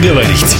Поговорить.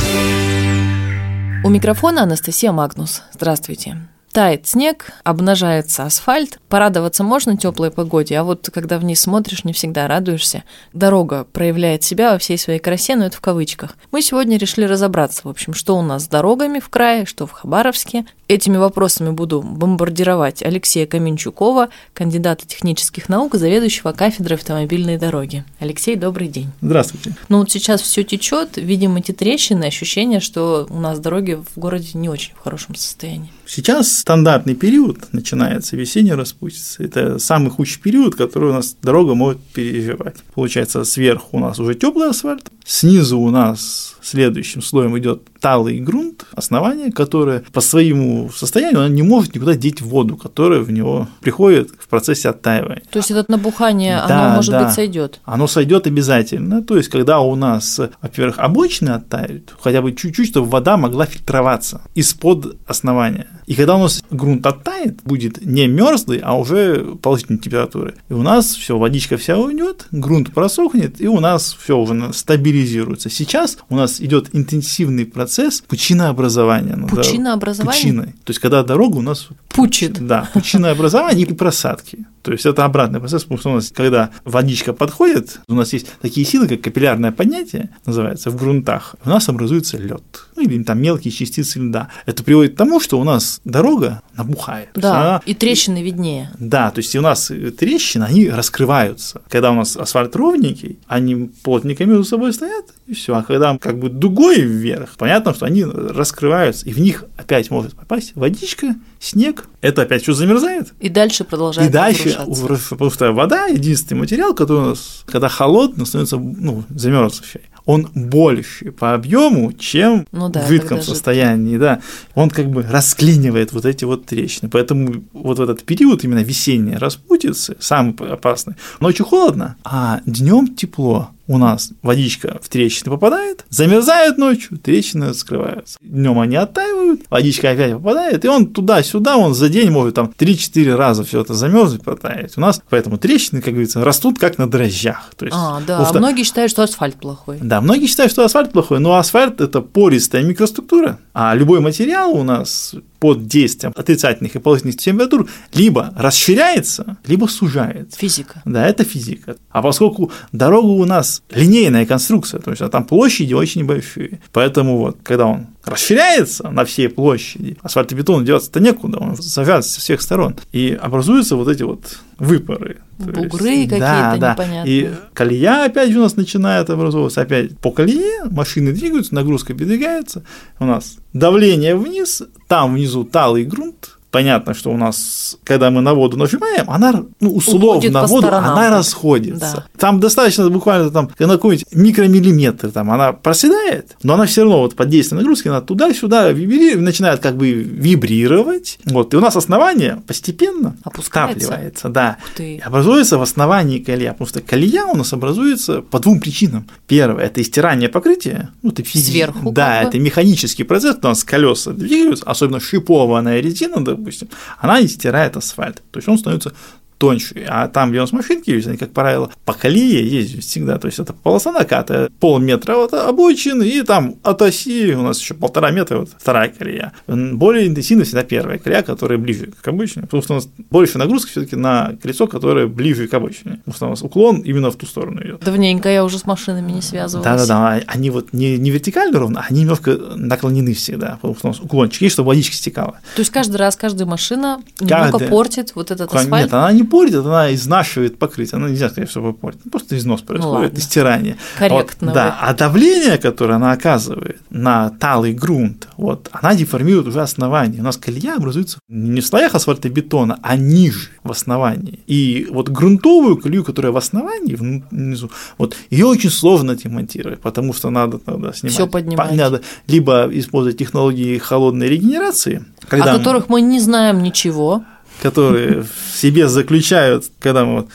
У микрофона Анастасия Магнус. Здравствуйте. Тает снег, обнажается асфальт. Порадоваться можно теплой погоде, а вот когда вниз смотришь, не всегда радуешься. Дорога проявляет себя во всей своей красе, но это в кавычках. Мы сегодня решили разобраться, в общем, что у нас с дорогами в крае, что в Хабаровске. Этими вопросами буду бомбардировать Алексея Каменчукова, кандидата технических наук, заведующего кафедрой автомобильной дороги. Алексей, добрый день. Здравствуйте. Ну вот сейчас все течет, видим эти трещины, ощущение, что у нас дороги в городе не очень в хорошем состоянии. Сейчас стандартный период начинается весенняя распутица. Это самый худший период, который у нас дорога может переживать. Получается, сверху у нас уже теплый асфальт, снизу у нас следующим слоем идет талый грунт, основание, которое по своему состоянию оно не может никуда деть воду, которая в него приходит в процессе оттаивания. То есть это набухание, Да, оно, может да. быть, сойдет. Оно сойдет обязательно. То есть, когда у нас, во-первых, обочины оттают, хотя бы чуть-чуть, чтобы вода могла фильтроваться из-под основания. И когда у нас грунт оттает, будет не мерзлый, а уже положительной температуры. И у нас все, водичка вся уйдет, грунт просохнет, и у нас все уже стабилизируется. Сейчас у нас идет интенсивный процесс пучинообразования. на дорогах. Пучинообразование? Пучиной. То есть, когда дорога у нас Пучит. да, пучинное образование и просадки. То есть это обратный процесс, потому что у нас, когда водичка подходит, у нас есть такие силы, как капиллярное поднятие, называется, в грунтах, у нас образуется лед, ну или там мелкие частицы льда. Это приводит к тому, что у нас дорога набухает. Да, она- и трещины виднее. да, то есть у нас трещины, они раскрываются. Когда у нас асфальт ровненький, они плотненько между собой стоят, и все. А когда как бы дугой вверх, понятно, что они раскрываются, и в них опять может попасть водичка, снег. Это опять что замерзает? И дальше продолжает И дальше, потому что вода единственный материал, который у нас, когда холодно, становится ну, замерзший. Он больше по объему, чем Ну да, в жидком жидкий. состоянии, да. Он как бы расклинивает вот эти вот трещины. Поэтому вот в этот период именно весенней распутицы самый опасный. Ночью холодно, а днем тепло. У нас водичка в трещины попадает, замерзает ночью, трещины скрываются. Днем они оттаивают, водичка опять попадает, и он туда-сюда, он за день может там 3-4 раза все это замерзнуть, потаять. У нас поэтому трещины, как говорится, растут как на дрожжах. То есть, А, да, что- многие считают, что асфальт плохой. да, многие считают, что асфальт плохой, но асфальт – это пористая микроструктура, а любой материал у нас под действием отрицательных и положительных температур либо расширяется, либо сужается. Физика. Да, это физика. А поскольку дорога у нас линейная конструкция, то есть а там площади очень большие, поэтому вот, когда он расширяется на всей площади, асфальтобетону деваться-то некуда, он зажат со всех сторон, и образуются вот эти вот выпоры. То есть- Бугры какие-то да, да. непонятные. И колея опять у нас начинает образовываться, опять по колее машины двигаются, нагрузка передвигается, у нас давление вниз, там внизу талый грунт, Понятно, что у нас, когда мы на воду нажимаем, она, ну, условно, воду, сторонам. она расходится. Да. Там достаточно буквально там, на какой-нибудь микромиллиметр, там она проседает, но она все равно вот под действием нагрузки, она туда-сюда начинает как бы вибрировать. Вот, и у нас основание постепенно Опускается? да. И образуется в основании колея, потому что колея у нас образуется по двум причинам. Первое – это истирание покрытия, ну, это физи- Сверху Да, как бы. это механический процесс, у нас колеса двигаются, особенно шипованная резина, допустим, она истирает асфальт, то есть он становится тоньше, а там, где у нас машинки ездят, они, как правило, по колее ездят всегда, то есть это полоса наката, полметра от обочины, и там от оси у нас еще полтора метра, вот вторая колея. Более интенсивно всегда первая колея, которая ближе к обочине, потому что у нас больше нагрузка все таки на колесо, которое ближе к обочине, потому что у нас уклон именно в ту сторону идет. Давненько я уже с машинами не связывалась. Да-да-да, они вот не, не вертикально ровно, они немножко наклонены всегда, потому что у нас уклончик есть, чтобы водичка стекала. То есть каждый раз, каждая машина немного Каждая. портит вот этот Нет, асфальт. она не портит, она изнашивает покрытие. Она нельзя сказать, что портит. Просто износ происходит, Ну ладно. стирание. Корректно Вот, да, а давление, которое она оказывает на талый грунт, вот, она деформирует уже основание. У нас колея образуется не в слоях асфальтобетона, а ниже в основании. И вот грунтовую колею, которая в основании, внизу, вот, ее очень сложно демонтировать, потому что надо тогда снимать. Всё поднимать. По- Надо либо использовать технологии холодной регенерации, когда о которых мы не знаем ничего. Которые в себе заключают, когда мы вот,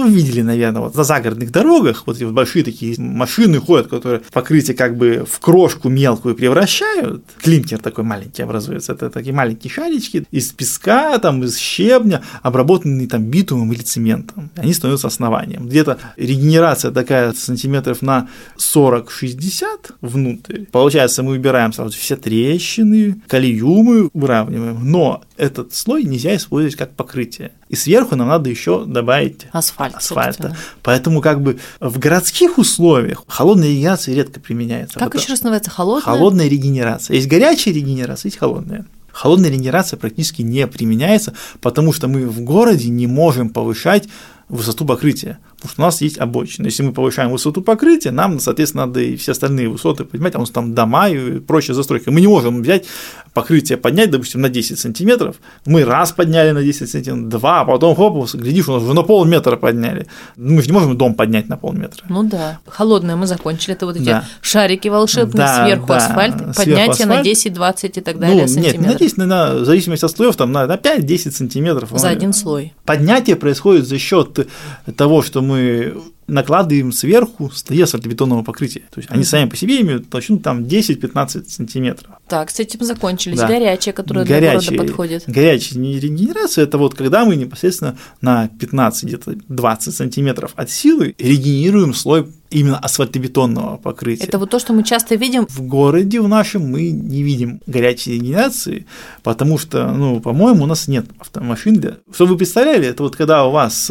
ну, видели, наверное, вот на загородных дорогах, вот эти вот большие такие машины ходят, которые покрытие как бы в крошку мелкую превращают, клинкер такой маленький образуется, это такие маленькие шарички из песка, там, из щебня, обработанные там битумом или цементом, они становятся основанием. Где-то регенерация такая сантиметров на 40-60 внутрь, получается, мы убираем сразу все трещины, калиумы выравниваем, но этот слой нельзя использовать как покрытие. И сверху нам надо еще добавить асфальт. асфальта. Собственно. Поэтому как бы в городских условиях холодная регенерация редко применяется. Как еще раз называется холодная? Холодная регенерация. Есть горячая регенерация, есть холодная. Холодная регенерация практически не применяется, потому что мы в городе не можем повышать высоту покрытия потому что у нас есть обочины. Если мы повышаем высоту покрытия, нам, соответственно, надо и все остальные высоты поднимать, а у нас там дома и прочая застройка. Мы не можем взять покрытие поднять, допустим, на 10 сантиметров. Мы раз подняли на 10 сантиметров, два, а потом хоп, глядишь, у нас уже на полметра подняли. Мы же не можем дом поднять на полметра. Ну да. Холодное мы закончили. Это вот эти да. шарики волшебные, да, сверху да. асфальт, сверху поднятие асфальт. на 10, 20 и так далее ну, сантиметров. Нет, на 10, на, в зависимости от слоев, там на 5-10 сантиметров. За один слой. Поднятие происходит за счет того, что мы накладываем сверху слои асфальтобетонного покрытия. То есть они сами по себе имеют толщину там 10-15 сантиметров. Так, с этим закончились. Да. Горячая, которая горячая, для города подходит. Горячая регенерация – это вот когда мы непосредственно на 15, где-то 20 сантиметров от силы регенерируем слой именно асфальтобетонного покрытия. Это вот то, что мы часто видим. В городе в нашем мы не видим горячей регенерации, потому что, ну, по-моему, у нас нет автомашин. Для... Что вы представляли, это вот когда у вас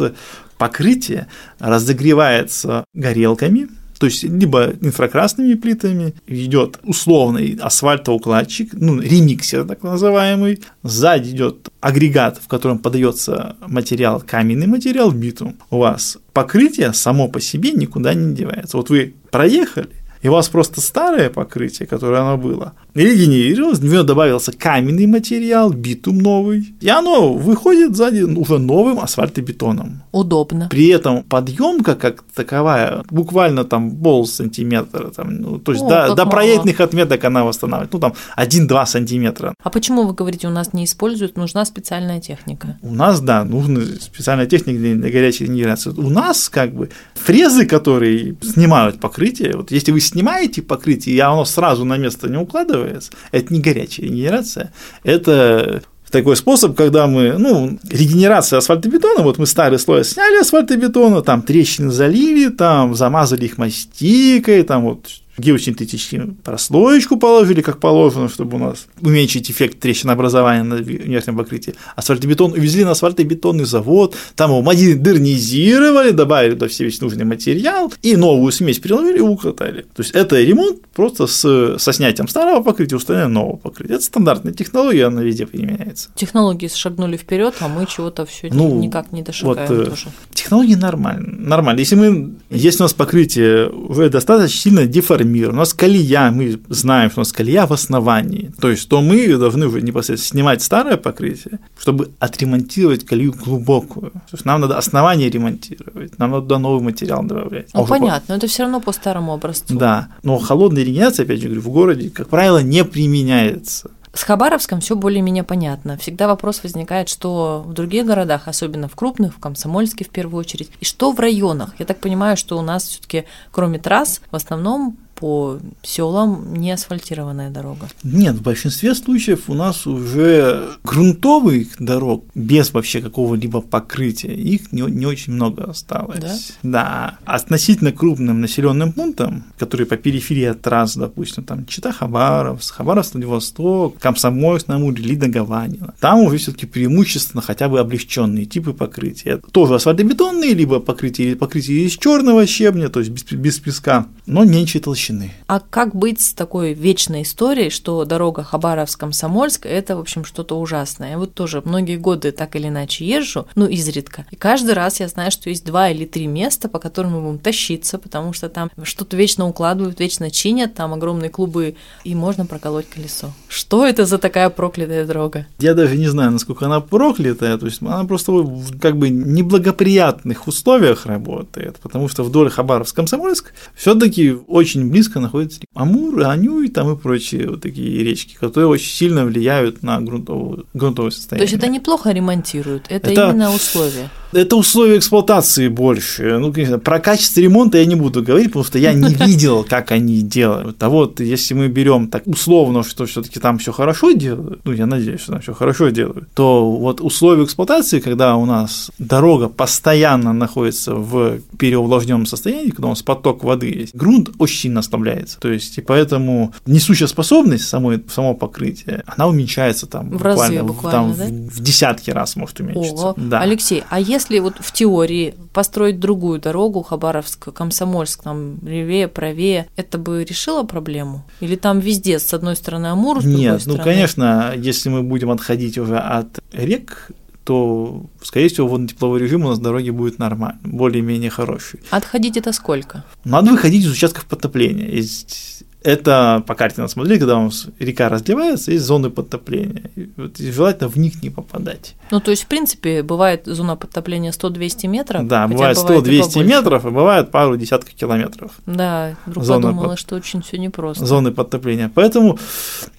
покрытие разогревается горелками, то есть либо инфракрасными плитами идет условный асфальтоукладчик, ну, ремиксер так называемый, сзади идет агрегат, в котором подается материал, каменный материал, битум. У вас покрытие само по себе никуда не девается. Вот вы проехали, и у вас просто старое покрытие, которое оно было, регенерировалось, в него добавился каменный материал, битум новый, и оно выходит сзади уже новым асфальтобетоном. Удобно. При этом подъемка как таковая буквально там пол сантиметра, там, ну, то есть О, до, до проектных отметок она восстанавливает, ну там 1-2 сантиметра. А почему вы говорите, у нас не используют, нужна специальная техника? У нас, да, нужна специальная техника для, для горячей генерации. У нас как бы фрезы, которые снимают покрытие, вот если вы снимаете покрытие, и оно сразу на место не укладывается, это не горячая генерация, это такой способ, когда мы, ну, регенерация асфальтобетона, вот мы старый слой сняли асфальтобетона, там трещины залили, там замазали их мастикой, там вот геосинтетическую прослоечку положили, как положено, чтобы у нас уменьшить эффект трещинообразования на верхнем покрытии. Асфальтобетон увезли на асфальтобетонный завод, там его модернизировали, добавили туда все весь нужный материал и новую смесь приложили и укатали. То есть это ремонт просто с, со снятием старого покрытия, установлением нового покрытия. Это стандартная технология, она везде применяется. Технологии шагнули вперед, а мы чего-то все ну, никак не дошагаем вот, э, тоже. Технологии нормально. Нормально. Если мы, если у нас покрытие уже достаточно сильно деформировано, мир, у нас колея, мы знаем, что у нас колея в основании, то есть то мы должны уже непосредственно снимать старое покрытие, чтобы отремонтировать колею глубокую. То есть нам надо основание ремонтировать, нам надо новый материал добавлять. Ну, а понятно, по... но это все равно по старому образцу. Да, но холодная регенерация, опять же говорю, в городе, как правило, не применяется. С Хабаровском все более-менее понятно. Всегда вопрос возникает, что в других городах, особенно в крупных, в Комсомольске в первую очередь, и что в районах. Я так понимаю, что у нас все-таки, кроме трасс, в основном по селам не асфальтированная дорога? Нет, в большинстве случаев у нас уже грунтовых дорог без вообще какого-либо покрытия, их не, не очень много осталось. Да? да. Относительно крупным населенным пунктам, которые по периферии от трасс, допустим, там Чита-Хабаровск, Хабаровск-Владивосток, Комсомольск на Амуре, Лида Гаванина, там уже все таки преимущественно хотя бы облегченные типы покрытия. Тоже асфальтобетонные, либо покрытие, покрытие из черного щебня, то есть без, без песка, но меньшей толщины женщины. А как быть с такой вечной историей, что дорога Хабаровск-Комсомольск – это, в общем, что-то ужасное? Я вот тоже многие годы так или иначе езжу, ну, изредка. И каждый раз я знаю, что есть два или три места, по которым мы будем тащиться, потому что там что-то вечно укладывают, вечно чинят, там огромные клубы, и можно проколоть колесо. Что это за такая проклятая дорога? Я даже не знаю, насколько она проклятая, то есть она просто в как бы неблагоприятных условиях работает, потому что вдоль Хабаровск-Комсомольск все таки очень близко близко находятся Амур, Анюй там и прочие вот такие речки, которые очень сильно влияют на грунтовое, грунтовое состояние. То есть это неплохо ремонтируют, это, это именно условия. Это условия эксплуатации больше. Ну, конечно, про качество ремонта я не буду говорить, потому что я не видел, как они делают. А вот если мы берем так условно, что все-таки там все хорошо делают, ну, я надеюсь, что там все хорошо делают, то вот условия эксплуатации, когда у нас дорога постоянно находится в переувлажненном состоянии, когда у нас поток воды есть, грунт очень сильно ослабляется. То есть, и поэтому несущая способность самой, самого покрытия, она уменьшается там В буквально, разы буквально, там, да? в десятки раз может уменьшиться. Ого. Да. Алексей, а если вот в теории построить другую дорогу, Хабаровск, Комсомольск, там левее, правее, это бы решило проблему? Или там везде, с одной стороны Амур, с другой Нет, ну, стороны? конечно, если мы будем отходить уже от рек, то, скорее всего, водно-тепловой режим у нас на дороге будет нормальный, более-менее хороший. Отходить это сколько? Надо выходить из участков подтопления. Есть это по карте надо смотреть, когда у нас река разливается, есть зоны подтопления. И вот желательно в них не попадать. Ну, то есть, в принципе, бывает зона подтопления 100-200 метров. да, бывает и 100-200 побольше. метров, и бывает пару десятков километров Да, вдруг Зона подумала, под- что очень все непросто. зоны подтопления. Поэтому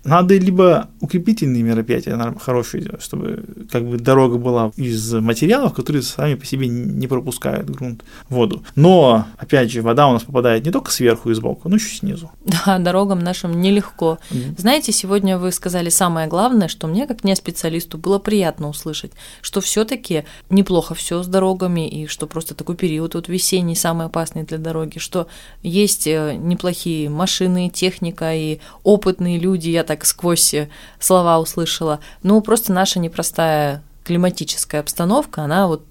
надо либо укрепительные мероприятия хорошие делать, чтобы как бы дорога была из материалов, которые сами по себе не пропускают грунт, воду. Но, опять же, вода у нас попадает не только сверху и сбоку, но еще снизу. Да, дорогам нашим нелегко. Знаете, сегодня вы сказали самое главное, что мне, как не специалисту, было приятно услышать, что все-таки неплохо все с дорогами, и что просто такой период вот весенний самый опасный для дороги, что есть э, неплохие машины, техника и опытные люди, я так сквозь э, слова услышала. Ну, просто наша непростая климатическая обстановка, она вот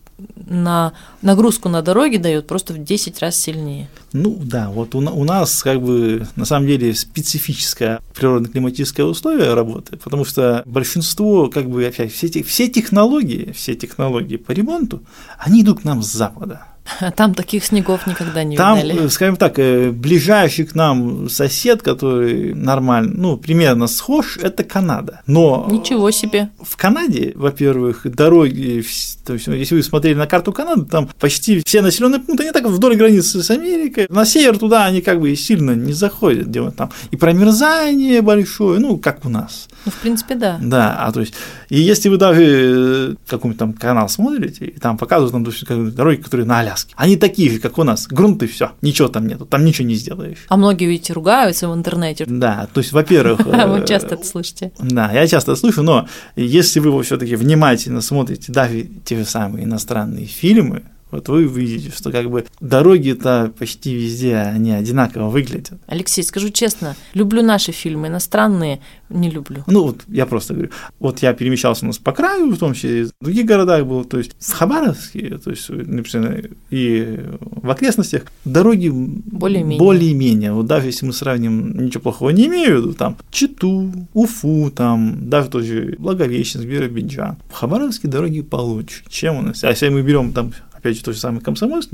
на нагрузку на дороге дает просто в 10 раз сильнее. Ну да, вот у, у нас как бы на самом деле специфическое природно-климатическое условие работы, потому что большинство, как бы, опять, все, все технологии, все технологии по ремонту, они идут к нам с запада. А там таких снегов никогда не Там, видали. э, скажем так, э, ближайший к нам сосед, который нормально, ну, примерно схож, это Канада. Но Ничего себе. в Канаде, во-первых, дороги, то есть, ну, если вы смотрели на карту Канады, там почти все населенные пункты, они так вдоль границы с Америкой. На север туда они как бы сильно не заходят, где вот там и промерзание большое, ну, как у нас. Ну, в принципе, да. Да, а то есть, и если вы даже э, какой-нибудь там канал смотрите, и там показывают там дороги, которые на Аляске, они такие же, как у нас, грунт и все, ничего там нету, там ничего не сделаешь. А многие ведь ругаются в интернете. Да, то есть, во-первых, Вы э, часто это слышите. да, я часто слышу, но если вы все-таки внимательно смотрите даже те же самые иностранные фильмы, вот вы увидите, что как бы дороги-то почти везде они одинаково выглядят. Алексей, скажу честно, люблю наши фильмы, иностранные не люблю. Ну, вот я просто говорю, вот я перемещался у нас по краю, в том числе и в других городах был, то есть в Хабаровске, то есть, например, и в окрестностях дороги Более-менее. более-менее. Вот даже если мы сравним, ничего плохого не имею в виду, там Читу, Уфу, там даже тот же Благовещенск, Биробиджан. В Хабаровске дороги получше, чем у нас. А если мы берем там опять же, тот же самый Комсомольск,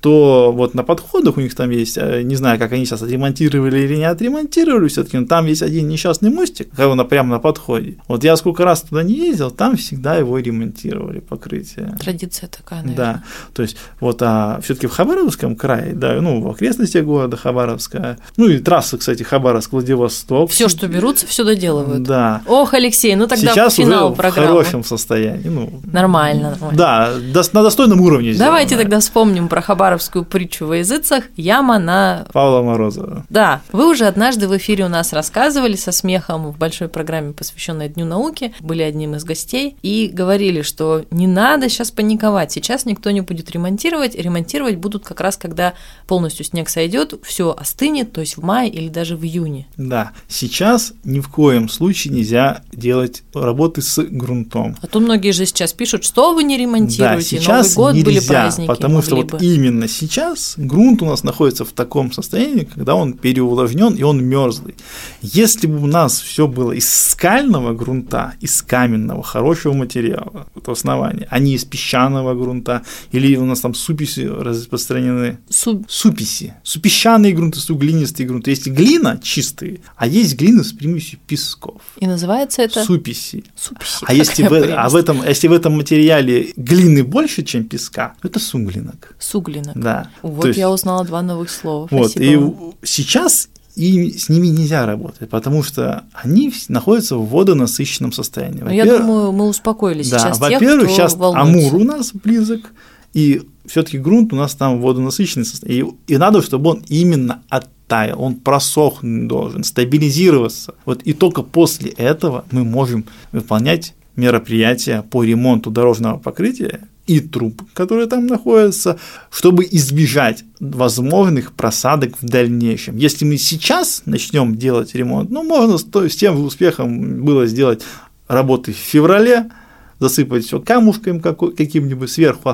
то вот на подходах у них там есть, э, не знаю, как они сейчас отремонтировали или не отремонтировали, все-таки, но там есть один несчастный мостик, он прямо на подходе. Вот я сколько раз туда не ездил, там всегда его ремонтировали, покрытие. Традиция такая, наверное. Да, то есть вот а все-таки в Хабаровском крае, да, ну, в окрестностях города Хабаровска, ну и трасса, кстати, Хабаровск, Владивосток. Все, что берутся, все доделывают. Да. Ох, Алексей, ну тогда Сейчас финал уже программы. в хорошем состоянии. Ну, Нормально, нормально. Да, на достойном уровне сделано. Давайте тогда вспомним про хабаровскую притчу во языцах «Яма на Павла Морозова. Да, вы уже однажды в эфире у нас рассказывали со смехом в большой программе, посвященной Дню науки, были одним из гостей, и говорили, что не надо сейчас паниковать, сейчас никто не будет ремонтировать, ремонтировать будут как раз, когда полностью снег сойдет, все остынет, то есть в мае или даже в июне. Да, сейчас ни в коем случае нельзя делать работы с грунтом. А то многие же сейчас пишут, что вы не Да, ремонтируете, сейчас Новый год нельзя, были праздники. потому что вот бы». именно сейчас грунт у нас находится в таком состоянии, когда он переувлажнен и он мерзлый. Если бы у нас все было из скального грунта, из каменного, хорошего материала, это основание, а не из песчаного грунта, или у нас там суписи распространены, Су- суписи, супесчаные грунты, суглинистые грунты. Есть глина чистые, а есть глина с примесью песков. И называется это Суписи. суписи. А если, в, а в этом, если в этом материале глины больше, чем песка, то это суглинок. Суглинок. Да. Вот есть- я узнала два новых слова. Вот, Спасибо и сейчас и с ними нельзя работать, потому что они находятся в водонасыщенном состоянии. Ну, я думаю, мы успокоили да, сейчас во-первых, сейчас волнуется. Амур у нас близок, и все-таки грунт у нас там водонасыщенный состояние. И, и надо, чтобы он именно оттаял, он просохнуть должен, стабилизироваться. Вот и только после этого мы можем выполнять мероприятия по ремонту дорожного покрытия и труб, которые там находятся, чтобы избежать возможных просадок в дальнейшем. Если мы сейчас начнем делать ремонт, ну, можно с тем же успехом было сделать работы в феврале, засыпать все камушком каким-нибудь, сверху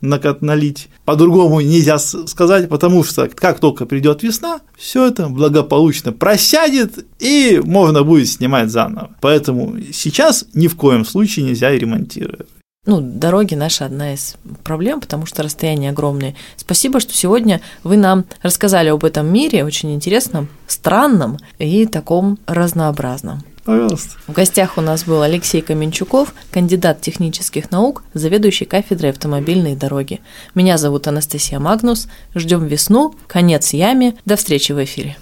на, налить. По-другому нельзя сказать, потому что как только придет весна, все это благополучно просядет и можно будет снимать заново. Поэтому сейчас ни в коем случае нельзя ремонтировать. Ну, дороги наша одна из проблем, потому что расстояния огромные. Спасибо, что сегодня вы нам рассказали об этом мире, очень интересном, странном и таком разнообразном. Пожалуйста. В гостях у нас был Алексей Каменчуков, кандидат технических наук, заведующий кафедрой автомобильной дороги. Меня зовут Анастасия Магнус. Ждем весну, конец яме. До встречи в эфире.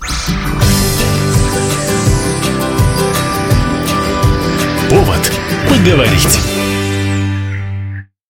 Повод поговорить.